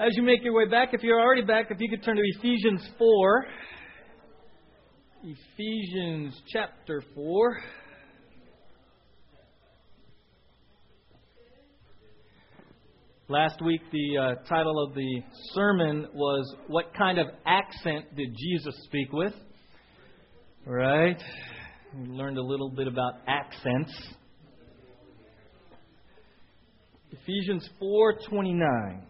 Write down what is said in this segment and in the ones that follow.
As you make your way back, if you're already back, if you could turn to Ephesians 4. Ephesians chapter 4. Last week, the uh, title of the sermon was What Kind of Accent Did Jesus Speak With? Right? We learned a little bit about accents. Ephesians 4:29.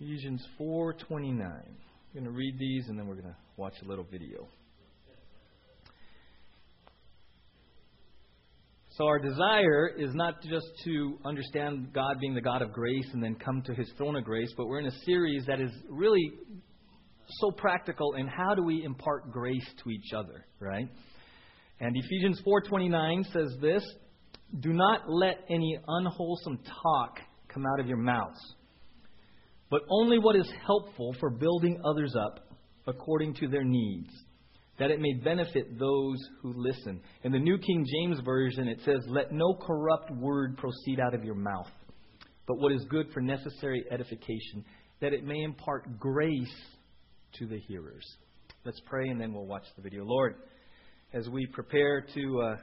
Ephesians 4:29. I'm going to read these and then we're going to watch a little video. So our desire is not just to understand God being the God of grace and then come to his throne of grace, but we're in a series that is really so practical in how do we impart grace to each other, right? And Ephesians 4:29 says this, "Do not let any unwholesome talk come out of your mouths." But only what is helpful for building others up according to their needs, that it may benefit those who listen. In the New King James Version, it says, Let no corrupt word proceed out of your mouth, but what is good for necessary edification, that it may impart grace to the hearers. Let's pray and then we'll watch the video. Lord, as we prepare to uh,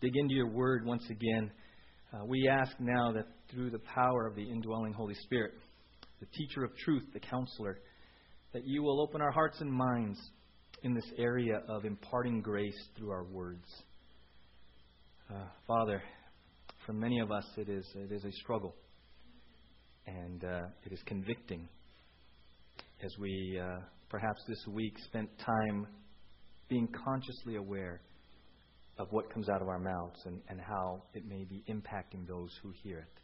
dig into your word once again, uh, we ask now that through the power of the indwelling Holy Spirit, the teacher of truth, the counselor, that you will open our hearts and minds in this area of imparting grace through our words. Uh, Father, for many of us, it is, it is a struggle, and uh, it is convicting as we uh, perhaps this week spent time being consciously aware of what comes out of our mouths and, and how it may be impacting those who hear it.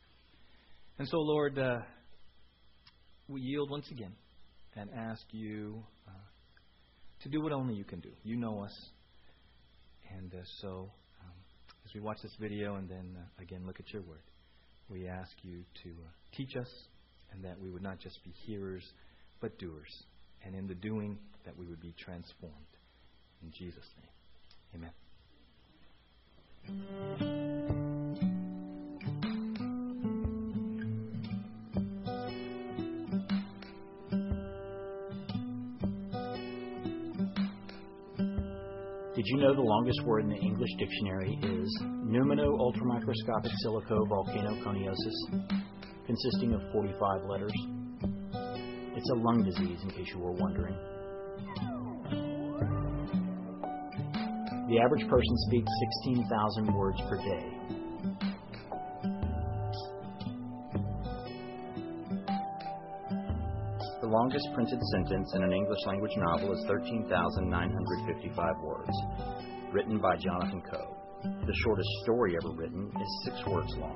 And so, Lord, uh, we yield once again and ask you uh, to do what only you can do. You know us. And uh, so, um, as we watch this video and then uh, again look at your word, we ask you to uh, teach us and that we would not just be hearers, but doers. And in the doing, that we would be transformed. In Jesus' name, amen. Did you know the longest word in the English dictionary is pneumono ultramicroscopic silico volcano volcanoconiosis, consisting of 45 letters? It's a lung disease, in case you were wondering. The average person speaks 16,000 words per day. Longest printed sentence in an English language novel is 13,955 words, written by Jonathan Coe. The shortest story ever written is six words long,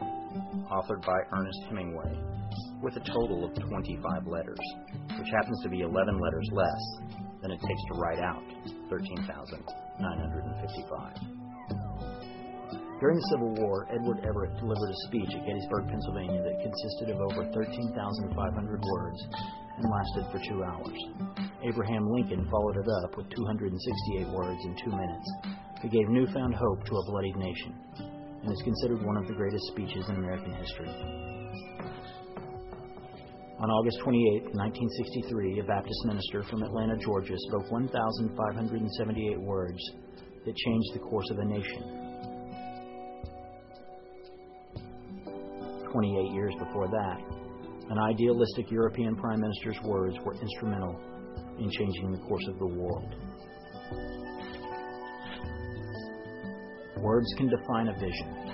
authored by Ernest Hemingway, with a total of 25 letters, which happens to be 11 letters less than it takes to write out 13,955. During the Civil War, Edward Everett delivered a speech at Gettysburg, Pennsylvania that consisted of over 13,500 words and lasted for two hours. Abraham Lincoln followed it up with 268 words in two minutes that gave newfound hope to a bloodied nation and is considered one of the greatest speeches in American history. On August 28, 1963, a Baptist minister from Atlanta, Georgia, spoke 1,578 words that changed the course of a nation. 28 years before that, an idealistic European prime minister's words were instrumental in changing the course of the world. Words can define a vision.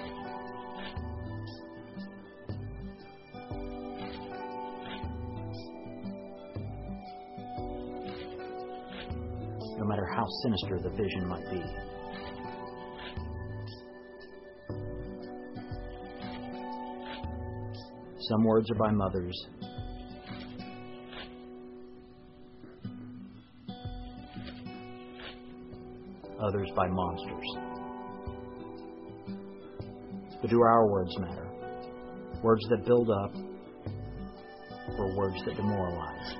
No matter how sinister the vision might be. Some words are by mothers. Others by monsters. But do our words matter? Words that build up or words that demoralize?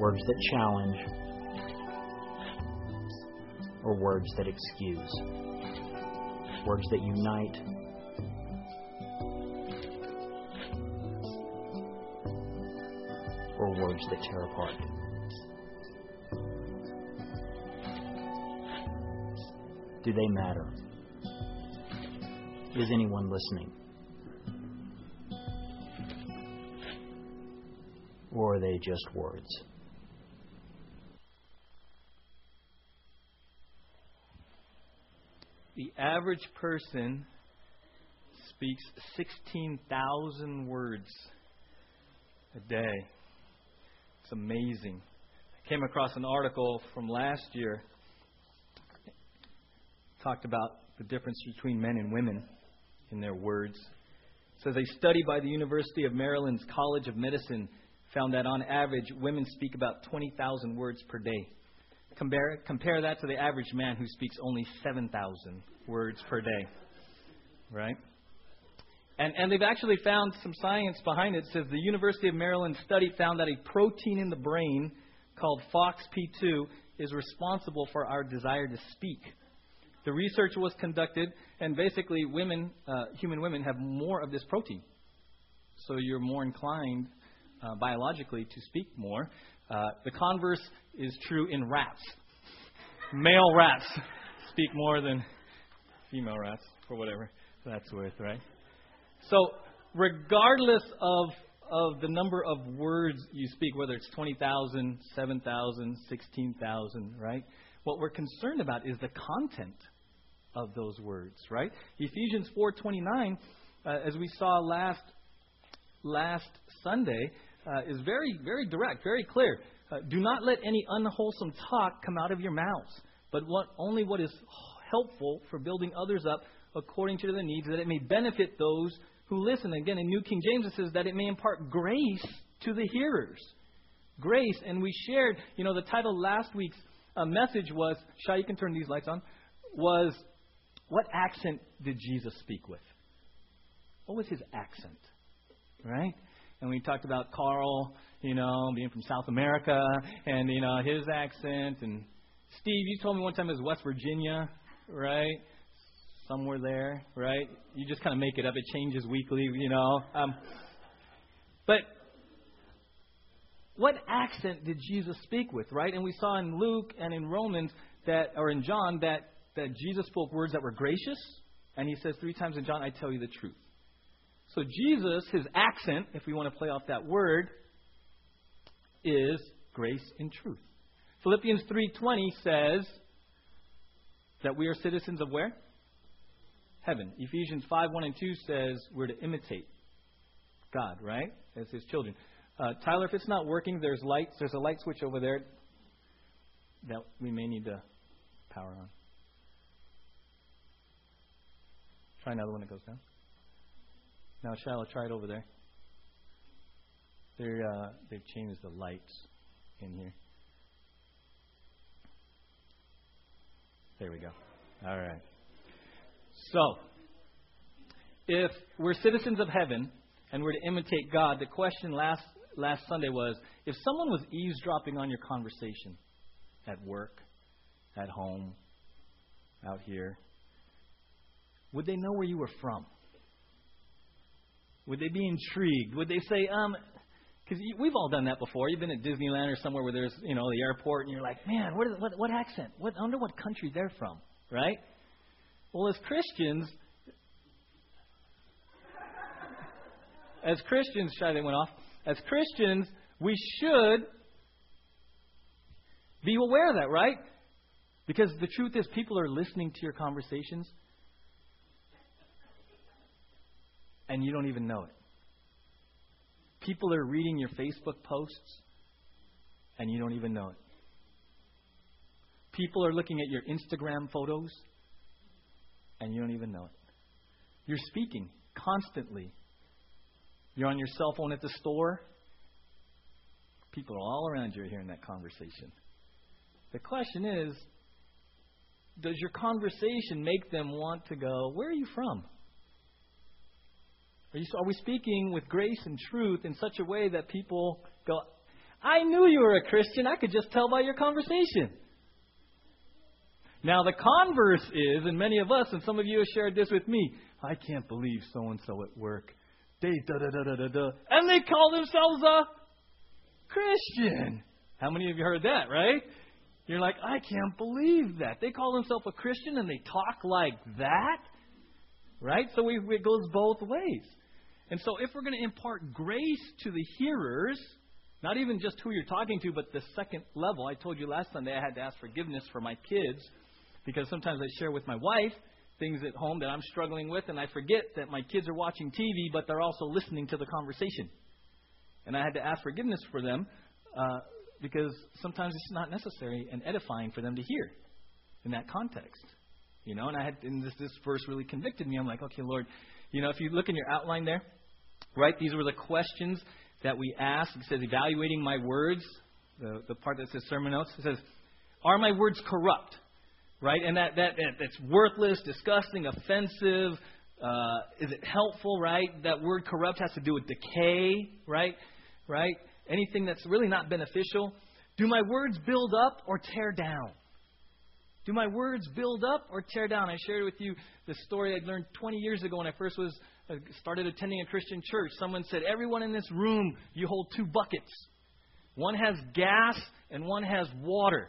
Words that challenge or words that excuse? Words that unite or words that tear apart? Do they matter? Is anyone listening? Or are they just words? The average person speaks 16,000 words a day. It's amazing. I came across an article from last year talked about the difference between men and women in their words. It says a study by the University of Maryland's College of Medicine found that on average women speak about 20,000 words per day. Compare, compare that to the average man who speaks only 7,000 words per day. Right? And, and they've actually found some science behind it. It says the University of Maryland study found that a protein in the brain called FOXP2 is responsible for our desire to speak. The research was conducted, and basically, women, uh, human women, have more of this protein. So you're more inclined uh, biologically to speak more. Uh, the converse is true in rats. Male rats speak more than female rats, for whatever that's worth, right? So, regardless of of the number of words you speak, whether it's 20,000, 7,000, 16,000, right? What we're concerned about is the content of those words, right? Ephesians 4:29, uh, as we saw last last Sunday, uh, is very very direct, very clear. Uh, Do not let any unwholesome talk come out of your mouths, but what only what is helpful for building others up according to their needs, that it may benefit those who listen. Again, in New King James it says that it may impart grace to the hearers. Grace, and we shared, you know, the title last week's uh, message was, Shai, you can turn these lights on, was what accent did Jesus speak with? What was his accent? Right? And we talked about Carl, you know, being from South America, and, you know, his accent. And Steve, you told me one time it was West Virginia, right? Somewhere there, right? You just kind of make it up. It changes weekly, you know. Um, but what accent did Jesus speak with, right? And we saw in Luke and in Romans that, or in John, that that Jesus spoke words that were gracious, and he says three times in John, I tell you the truth. So Jesus, his accent, if we want to play off that word, is grace and truth. Philippians 3:20 says that we are citizens of where? Heaven. Ephesians 5 1 and 2 says we're to imitate God, right? As his children. Uh, Tyler, if it's not working, there's lights. There's a light switch over there that we may need to power on. Try another one that goes down. Now, Shiloh, try it over there. They're, uh, they've changed the lights in here. There we go. All right. So, if we're citizens of heaven and we're to imitate God, the question last last Sunday was if someone was eavesdropping on your conversation at work, at home, out here, would they know where you were from? Would they be intrigued? Would they say, um, because we've all done that before. You've been at Disneyland or somewhere where there's, you know, the airport, and you're like, man, what, is, what, what accent? What, I wonder what country they're from, right? Well, as Christians, as Christians, Shai they went off. As Christians, we should be aware of that, right? Because the truth is, people are listening to your conversations. and you don't even know it. People are reading your Facebook posts and you don't even know it. People are looking at your Instagram photos and you don't even know it. You're speaking constantly. You're on your cell phone at the store. People are all around you are hearing that conversation. The question is does your conversation make them want to go, Where are you from? Are, you, are we speaking with grace and truth in such a way that people go, I knew you were a Christian. I could just tell by your conversation. Now, the converse is, and many of us, and some of you have shared this with me, I can't believe so and so at work. They da da da da da da. And they call themselves a Christian. How many of you heard that, right? You're like, I can't believe that. They call themselves a Christian and they talk like that? Right? So we, it goes both ways. And so if we're going to impart grace to the hearers, not even just who you're talking to, but the second level. I told you last Sunday I had to ask forgiveness for my kids because sometimes I share with my wife things at home that I'm struggling with, and I forget that my kids are watching TV, but they're also listening to the conversation. And I had to ask forgiveness for them uh, because sometimes it's not necessary and edifying for them to hear in that context. You know, and I had, and this, this verse really convicted me. I'm like, okay, Lord, you know, if you look in your outline there, right, these were the questions that we ask. It says, evaluating my words, the, the part that says sermon notes. It says, are my words corrupt? Right? And that, that, that that's worthless, disgusting, offensive. Uh, is it helpful, right? That word corrupt has to do with decay, right? Right? Anything that's really not beneficial. Do my words build up or tear down? Do my words build up or tear down? I shared with you the story I learned 20 years ago when I first was uh, started attending a Christian church. Someone said, "Everyone in this room, you hold two buckets. One has gas and one has water."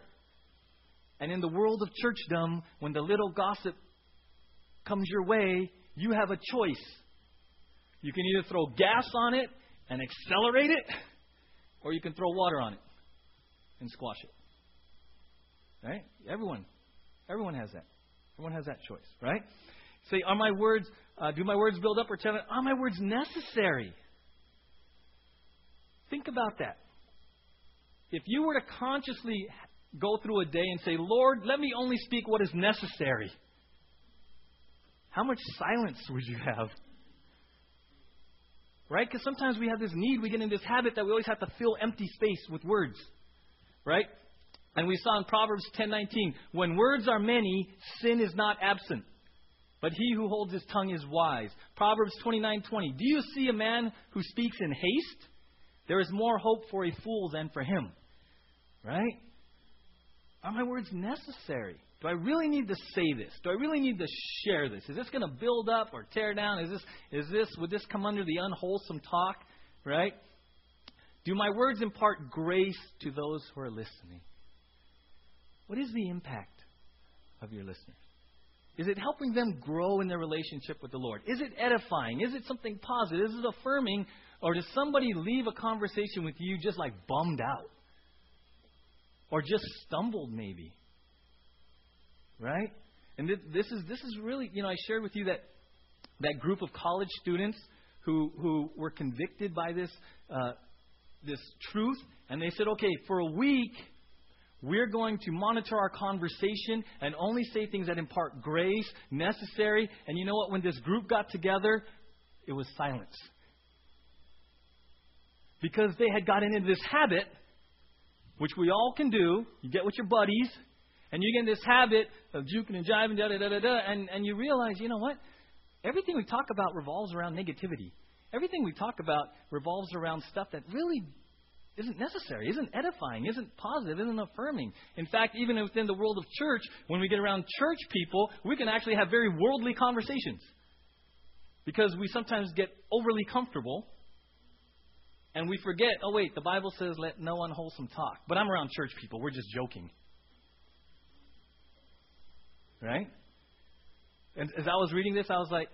And in the world of churchdom, when the little gossip comes your way, you have a choice. You can either throw gas on it and accelerate it, or you can throw water on it and squash it. Right? Everyone. Everyone has that. Everyone has that choice, right? Say, are my words, uh, do my words build up or tear down? Are my words necessary? Think about that. If you were to consciously go through a day and say, Lord, let me only speak what is necessary, how much silence would you have? Right? Because sometimes we have this need, we get in this habit that we always have to fill empty space with words. Right? And we saw in Proverbs 10:19, when words are many, sin is not absent. But he who holds his tongue is wise. Proverbs 29:20, do you see a man who speaks in haste? There is more hope for a fool than for him. Right? Are my words necessary? Do I really need to say this? Do I really need to share this? Is this going to build up or tear down? Is this is this would this come under the unwholesome talk, right? Do my words impart grace to those who are listening? What is the impact of your listeners? Is it helping them grow in their relationship with the Lord? Is it edifying? Is it something positive? Is it affirming? Or does somebody leave a conversation with you just like bummed out? Or just stumbled, maybe? Right? And this is, this is really, you know, I shared with you that, that group of college students who, who were convicted by this, uh, this truth, and they said, okay, for a week, we're going to monitor our conversation and only say things that impart grace, necessary. And you know what? When this group got together, it was silence. Because they had gotten into this habit, which we all can do. You get with your buddies, and you get in this habit of juking and jiving, da da da da da, and, and you realize, you know what? Everything we talk about revolves around negativity. Everything we talk about revolves around stuff that really isn't necessary, isn't edifying, isn't positive, isn't affirming. In fact, even within the world of church, when we get around church people, we can actually have very worldly conversations. Because we sometimes get overly comfortable and we forget, oh, wait, the Bible says let no unwholesome talk. But I'm around church people, we're just joking. Right? And as I was reading this, I was like,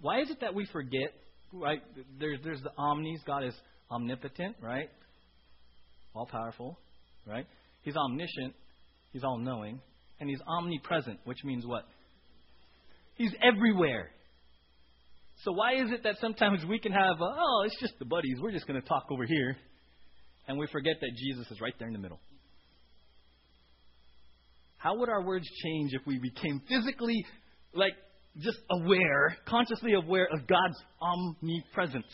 why is it that we forget? Right? There's, there's the omnis, God is omnipotent, right? all powerful, right? He's omniscient, he's all knowing, and he's omnipresent, which means what? He's everywhere. So why is it that sometimes we can have, a, oh, it's just the buddies, we're just going to talk over here, and we forget that Jesus is right there in the middle? How would our words change if we became physically, like, just aware, consciously aware of God's omnipresence?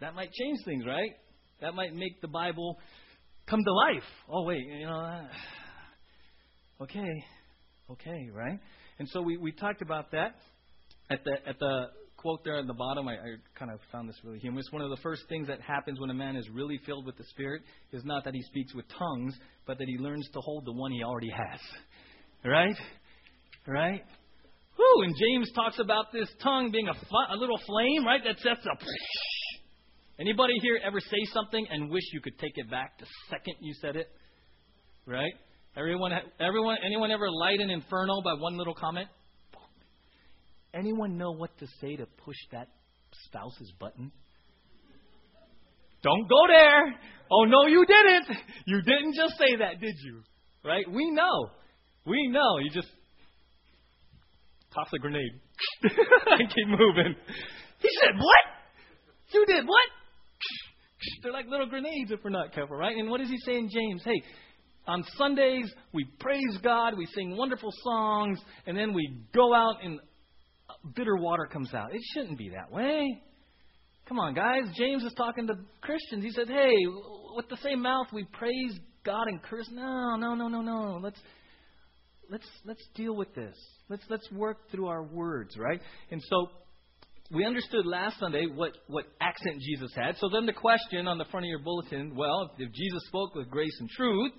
That might change things, right? That might make the Bible come to life. Oh, wait, you know, uh, okay, okay, right? And so we, we talked about that at the at the quote there at the bottom. I, I kind of found this really humorous. One of the first things that happens when a man is really filled with the Spirit is not that he speaks with tongues, but that he learns to hold the one he already has. Right? Right? Whew, and James talks about this tongue being a, fl- a little flame, right? That sets up Anybody here ever say something and wish you could take it back the second you said it? Right? Everyone, everyone, anyone ever light an inferno by one little comment? Anyone know what to say to push that spouse's button? Don't go there. Oh no, you didn't. You didn't just say that, did you? Right? We know. We know. You just toss a grenade and keep moving. He said, What? You did what? They're like little grenades if we're not careful, right? And what does he say in James? Hey, on Sundays, we praise God, we sing wonderful songs, and then we go out and bitter water comes out. It shouldn't be that way. Come on, guys. James is talking to Christians. He said, hey, with the same mouth we praise God and curse. No, no, no, no, no. Let's let's let's deal with this. Let's let's work through our words, right? And so we understood last Sunday what, what accent Jesus had. So then the question on the front of your bulletin well, if Jesus spoke with grace and truth,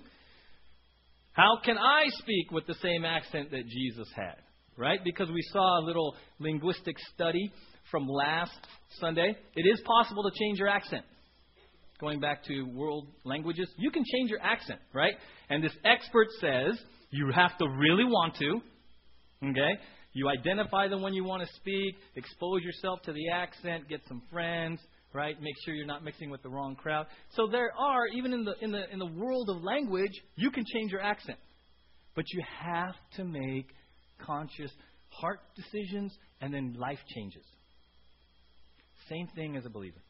how can I speak with the same accent that Jesus had? Right? Because we saw a little linguistic study from last Sunday. It is possible to change your accent. Going back to world languages, you can change your accent, right? And this expert says you have to really want to. Okay? You identify the one you want to speak, expose yourself to the accent, get some friends, right? Make sure you're not mixing with the wrong crowd. So there are, even in the, in the, in the world of language, you can change your accent. But you have to make conscious heart decisions and then life changes. Same thing as a believer,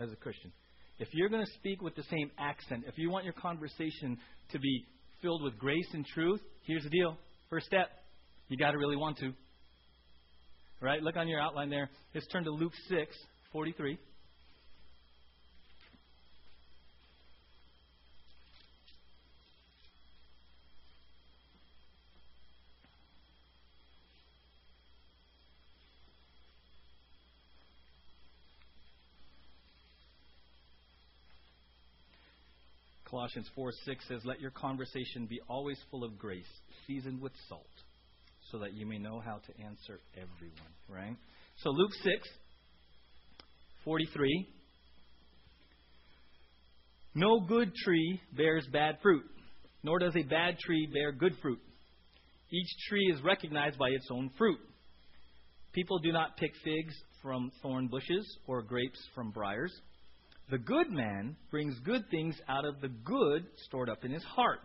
as a Christian. If you're going to speak with the same accent, if you want your conversation to be filled with grace and truth, here's the deal. First step you got to really want to. Right? Look on your outline there. Let's turn to Luke 6, 43. Colossians 4 6 says, Let your conversation be always full of grace, seasoned with salt so that you may know how to answer everyone, right? So Luke 6, 43. No good tree bears bad fruit, nor does a bad tree bear good fruit. Each tree is recognized by its own fruit. People do not pick figs from thorn bushes or grapes from briars. The good man brings good things out of the good stored up in his heart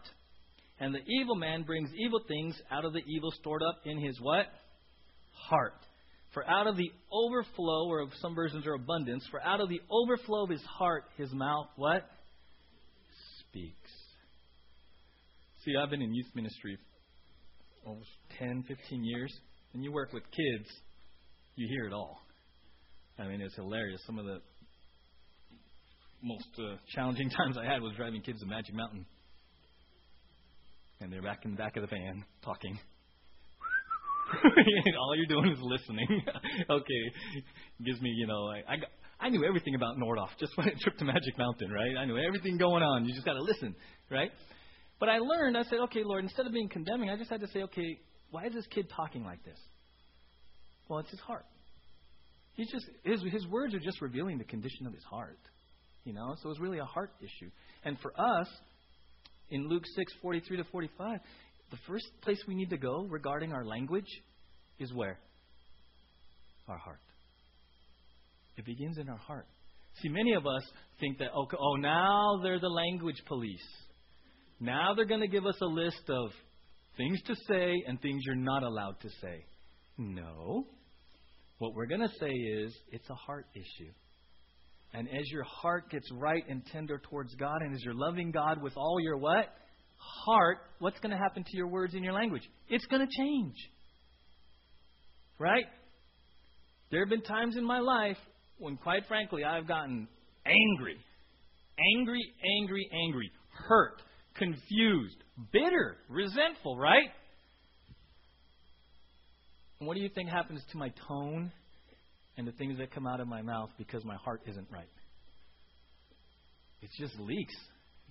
and the evil man brings evil things out of the evil stored up in his what? Heart. For out of the overflow, or some versions are abundance, for out of the overflow of his heart, his mouth what? Speaks. See, I've been in youth ministry almost 10, 15 years, and you work with kids, you hear it all. I mean, it's hilarious. Some of the most uh, challenging times I had was driving kids to Magic Mountain and they're back in the back of the van talking. All you're doing is listening. okay, gives me, you know, I, I got, I knew everything about Nordoff just when I trip to Magic Mountain, right? I knew everything going on. You just got to listen, right? But I learned. I said, okay, Lord, instead of being condemning, I just had to say, okay, why is this kid talking like this? Well, it's his heart. He's just his his words are just revealing the condition of his heart, you know. So it's really a heart issue. And for us, in Luke 6, 43 to 45, the first place we need to go regarding our language is where? Our heart. It begins in our heart. See, many of us think that, okay, oh, now they're the language police. Now they're going to give us a list of things to say and things you're not allowed to say. No. What we're going to say is it's a heart issue. And as your heart gets right and tender towards God, and as you're loving God with all your what? Heart, what's going to happen to your words and your language? It's going to change. Right? There have been times in my life when, quite frankly, I've gotten angry. Angry, angry, angry. Hurt, confused, bitter, resentful, right? And what do you think happens to my tone and the things that come out of my mouth because my heart isn't right. It just leaks.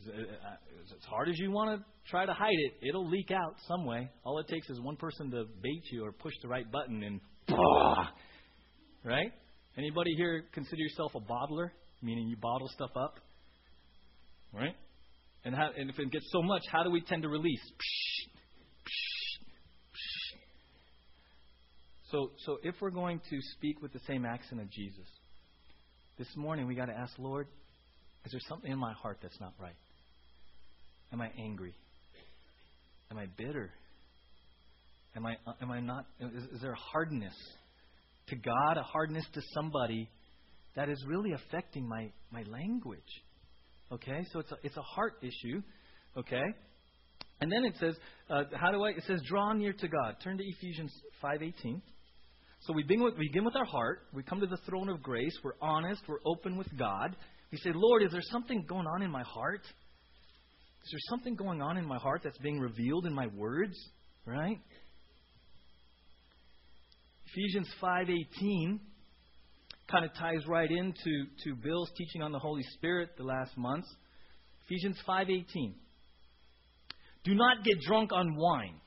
As uh, uh, uh, hard as you want to try to hide it, it'll leak out some way. All it takes is one person to bait you or push the right button and bah, right? Anybody here consider yourself a bottler? meaning you bottle stuff up, right? And, how, and if it gets so much, how do we tend to release? So, so if we're going to speak with the same accent of Jesus, this morning we got to ask, Lord, is there something in my heart that's not right? Am I angry? Am I bitter? Am I, am I not? Is, is there a hardness to God, a hardness to somebody that is really affecting my, my language? Okay, so it's a, it's a heart issue. Okay, and then it says, uh, how do I? It says, draw near to God. Turn to Ephesians five eighteen. So we begin, with, we begin with our heart. We come to the throne of grace. We're honest. We're open with God. We say, Lord, is there something going on in my heart? Is there something going on in my heart that's being revealed in my words? Right? Ephesians 5:18 kind of ties right into to Bill's teaching on the Holy Spirit the last months. Ephesians 5:18. Do not get drunk on wine,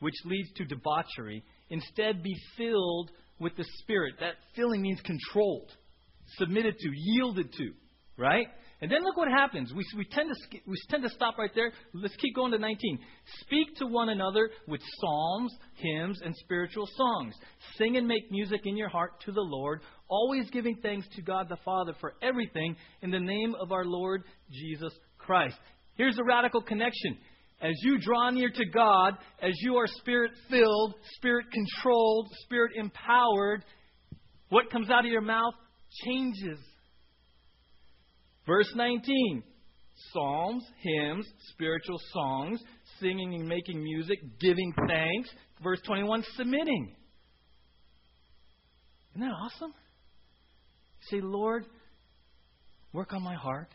which leads to debauchery. Instead, be filled with the Spirit. That filling means controlled, submitted to, yielded to, right? And then look what happens. We, we, tend to, we tend to stop right there. Let's keep going to 19. Speak to one another with psalms, hymns, and spiritual songs. Sing and make music in your heart to the Lord, always giving thanks to God the Father for everything in the name of our Lord Jesus Christ. Here's a radical connection. As you draw near to God, as you are spirit filled, spirit controlled, spirit empowered, what comes out of your mouth changes Verse 19 Psalms, hymns, spiritual songs, singing and making music, giving thanks. Verse 21 submitting. Isn't that awesome? Say, Lord, work on my heart.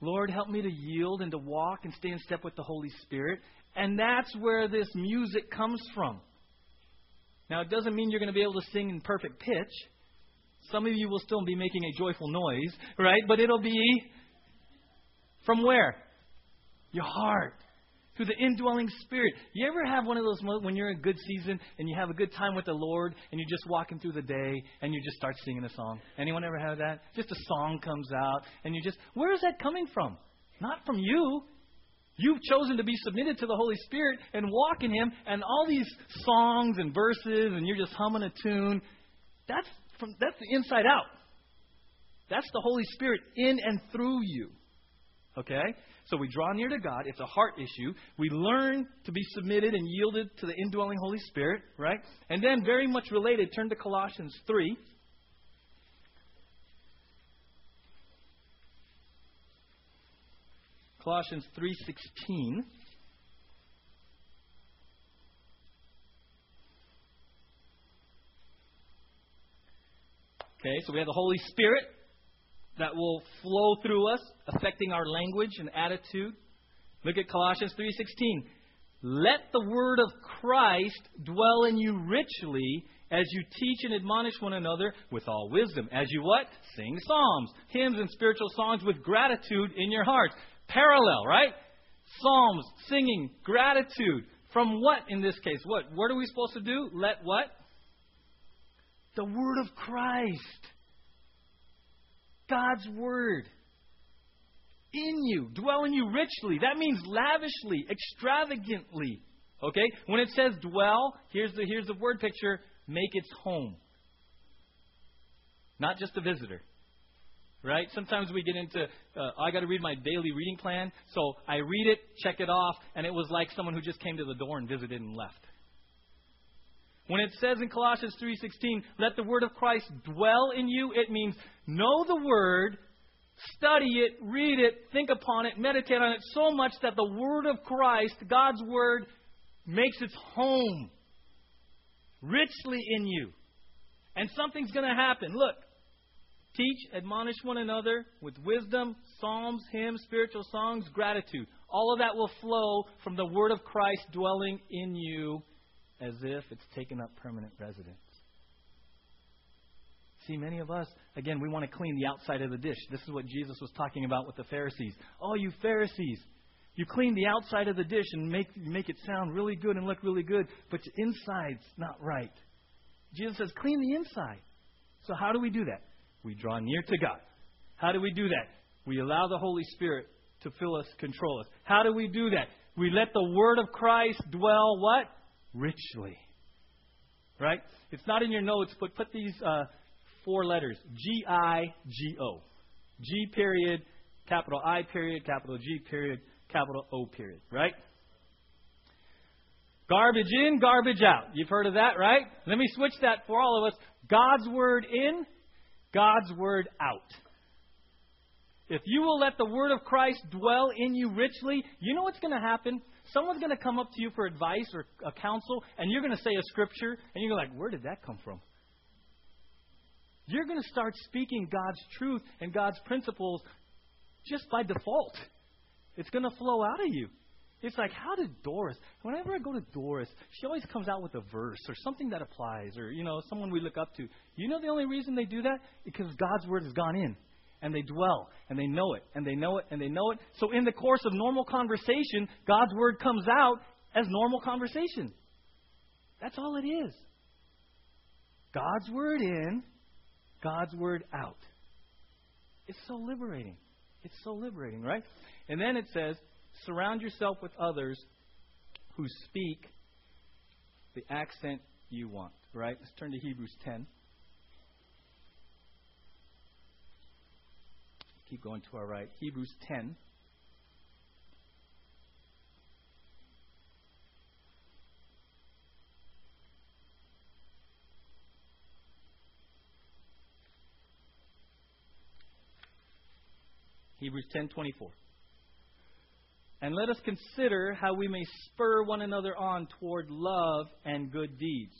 Lord, help me to yield and to walk and stay in step with the Holy Spirit. And that's where this music comes from. Now, it doesn't mean you're going to be able to sing in perfect pitch. Some of you will still be making a joyful noise, right? But it'll be from where? Your heart. Through the indwelling spirit. You ever have one of those moments when you're in a good season and you have a good time with the Lord and you're just walking through the day and you just start singing a song? Anyone ever have that? Just a song comes out and you just, where is that coming from? Not from you. You've chosen to be submitted to the Holy Spirit and walk in Him, and all these songs and verses, and you're just humming a tune. That's from that's the inside out. That's the Holy Spirit in and through you. Okay? So we draw near to God. It's a heart issue. We learn to be submitted and yielded to the indwelling Holy Spirit, right? And then very much related, turn to Colossians 3. Colossians 3:16 Okay, so we have the Holy Spirit that will flow through us, affecting our language and attitude. Look at Colossians 3:16. Let the word of Christ dwell in you richly as you teach and admonish one another with all wisdom. As you what? Sing psalms, hymns, and spiritual songs with gratitude in your hearts. Parallel, right? Psalms, singing, gratitude. From what in this case? What? What are we supposed to do? Let what? The Word of Christ. God's Word. In you, dwell in you richly. That means lavishly, extravagantly. Okay? When it says dwell, here's the, here's the word picture make its home. Not just a visitor. Right? Sometimes we get into, uh, I got to read my daily reading plan. So I read it, check it off, and it was like someone who just came to the door and visited and left. When it says in Colossians 3:16, "Let the word of Christ dwell in you," it means know the word, study it, read it, think upon it, meditate on it so much that the word of Christ, God's word, makes its home richly in you. And something's going to happen. Look, teach, admonish one another with wisdom, psalms, hymns, spiritual songs, gratitude. All of that will flow from the word of Christ dwelling in you as if it's taken up permanent residence. See, many of us, again, we want to clean the outside of the dish. This is what Jesus was talking about with the Pharisees. Oh, you Pharisees, you clean the outside of the dish and make, make it sound really good and look really good, but the inside's not right. Jesus says, clean the inside. So, how do we do that? We draw near to God. How do we do that? We allow the Holy Spirit to fill us, control us. How do we do that? We let the Word of Christ dwell what? Richly. Right? It's not in your notes, but put these uh, four letters G I G O. G period, capital I period, capital G period, capital O period. Right? Garbage in, garbage out. You've heard of that, right? Let me switch that for all of us. God's Word in, God's Word out. If you will let the word of Christ dwell in you richly, you know what's going to happen? Someone's going to come up to you for advice or a counsel, and you're going to say a scripture, and you're like, where did that come from? You're going to start speaking God's truth and God's principles just by default. It's going to flow out of you. It's like, how did Doris, whenever I go to Doris, she always comes out with a verse or something that applies, or, you know, someone we look up to. You know the only reason they do that? Because God's word has gone in and they dwell and they know it and they know it and they know it. So in the course of normal conversation, God's word comes out as normal conversation. That's all it is. God's word in, God's word out. It's so liberating. It's so liberating, right? And then it says, surround yourself with others who speak the accent you want, right? Let's turn to Hebrews 10. Keep going to our right. Hebrews 10. Hebrews 10:24. And let us consider how we may spur one another on toward love and good deeds.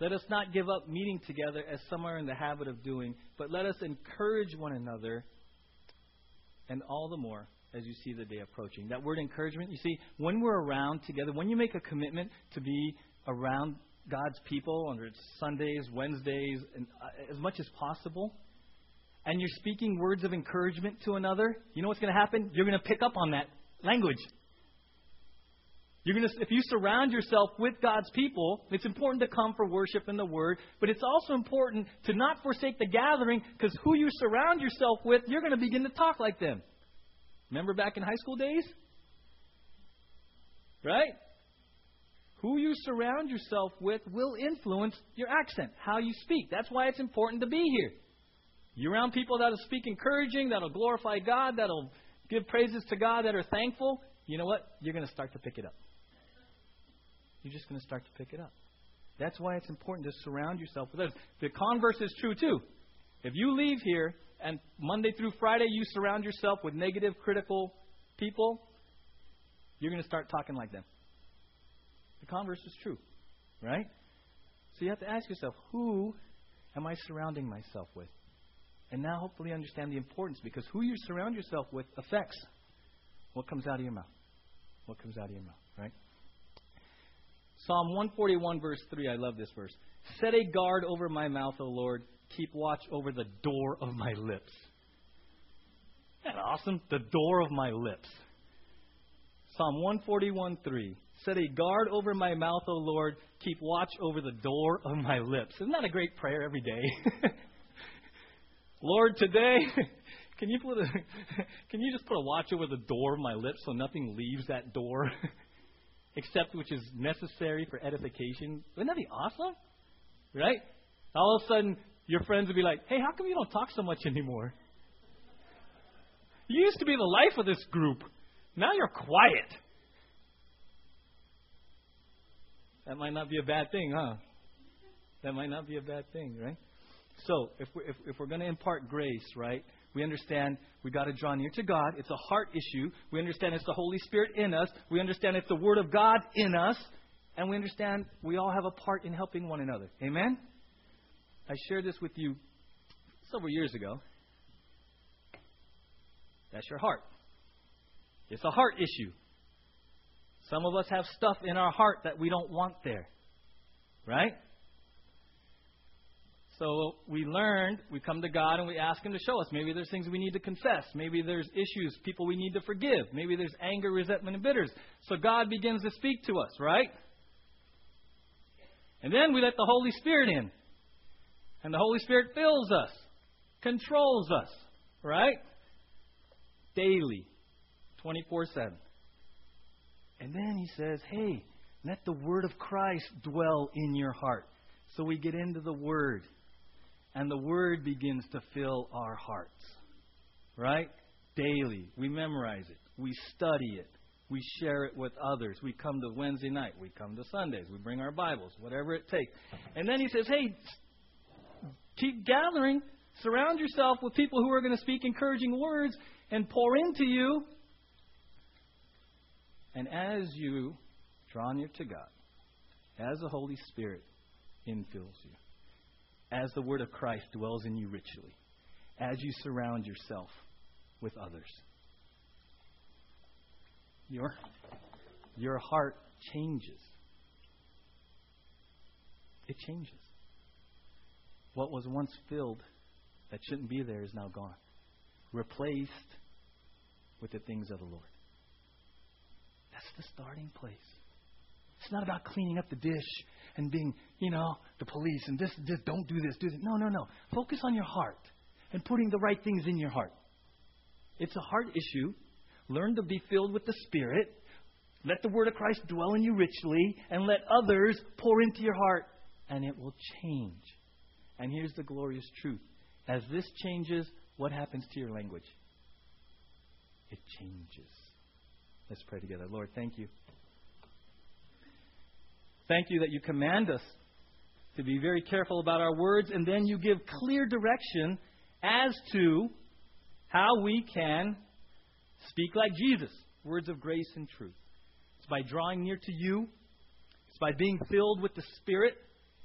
Let us not give up meeting together as some are in the habit of doing, but let us encourage one another and all the more as you see the day approaching. That word encouragement, you see, when we're around together, when you make a commitment to be around God's people, on Sundays, Wednesdays, and uh, as much as possible, and you're speaking words of encouragement to another, you know what's going to happen? You're going to pick up on that language. You're going to, if you surround yourself with God's people, it's important to come for worship and the Word, but it's also important to not forsake the gathering because who you surround yourself with, you're going to begin to talk like them. Remember back in high school days? Right? Who you surround yourself with will influence your accent, how you speak. That's why it's important to be here. You're around people that'll speak encouraging, that'll glorify God, that'll give praises to God, that are thankful. You know what? You're going to start to pick it up you're just going to start to pick it up. That's why it's important to surround yourself with others. The converse is true too. If you leave here and Monday through Friday you surround yourself with negative, critical people, you're going to start talking like them. The converse is true, right? So you have to ask yourself, who am I surrounding myself with? And now hopefully understand the importance because who you surround yourself with affects what comes out of your mouth. What comes out of your mouth, right? Psalm 141, verse 3, I love this verse. Set a guard over my mouth, O Lord. Keep watch over the door of my lips. Isn't that awesome? The door of my lips. Psalm 141, 3. Set a guard over my mouth, O Lord. Keep watch over the door of my lips. Isn't that a great prayer every day? Lord, today, can you put a, can you just put a watch over the door of my lips so nothing leaves that door? Except which is necessary for edification. Wouldn't that be awesome? Right? All of a sudden, your friends would be like, hey, how come you don't talk so much anymore? You used to be the life of this group. Now you're quiet. That might not be a bad thing, huh? That might not be a bad thing, right? So, if we're, if, if we're going to impart grace, right, we understand we got to draw near to God. It's a heart issue. We understand it's the Holy Spirit in us. We understand it's the Word of God in us. And we understand we all have a part in helping one another. Amen? I shared this with you several years ago. That's your heart. It's a heart issue. Some of us have stuff in our heart that we don't want there. Right? So we learned, we come to God and we ask Him to show us. Maybe there's things we need to confess. Maybe there's issues, people we need to forgive. Maybe there's anger, resentment, and bitterness. So God begins to speak to us, right? And then we let the Holy Spirit in. And the Holy Spirit fills us, controls us, right? Daily, 24 7. And then he says, hey, let the word of Christ dwell in your heart. So we get into the word, and the word begins to fill our hearts, right? Daily. We memorize it, we study it, we share it with others. We come to Wednesday night, we come to Sundays, we bring our Bibles, whatever it takes. And then he says, hey, keep gathering. Surround yourself with people who are going to speak encouraging words and pour into you. And as you draw near to God, as the Holy Spirit infills you, as the Word of Christ dwells in you richly, as you surround yourself with others, your, your heart changes. It changes. What was once filled that shouldn't be there is now gone, replaced with the things of the Lord. That's the starting place. It's not about cleaning up the dish and being, you know, the police and this, this don't do this, do this. No, no, no. Focus on your heart and putting the right things in your heart. It's a heart issue. Learn to be filled with the Spirit. Let the Word of Christ dwell in you richly and let others pour into your heart, and it will change. And here's the glorious truth as this changes, what happens to your language? It changes. Let's pray together. Lord, thank you. Thank you that you command us to be very careful about our words, and then you give clear direction as to how we can speak like Jesus words of grace and truth. It's by drawing near to you, it's by being filled with the Spirit,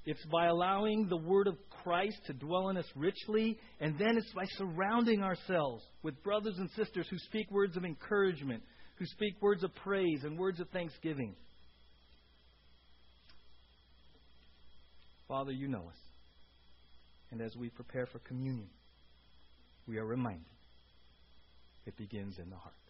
it's by allowing the Word of Christ to dwell in us richly, and then it's by surrounding ourselves with brothers and sisters who speak words of encouragement, who speak words of praise and words of thanksgiving. Father, you know us. And as we prepare for communion, we are reminded it begins in the heart.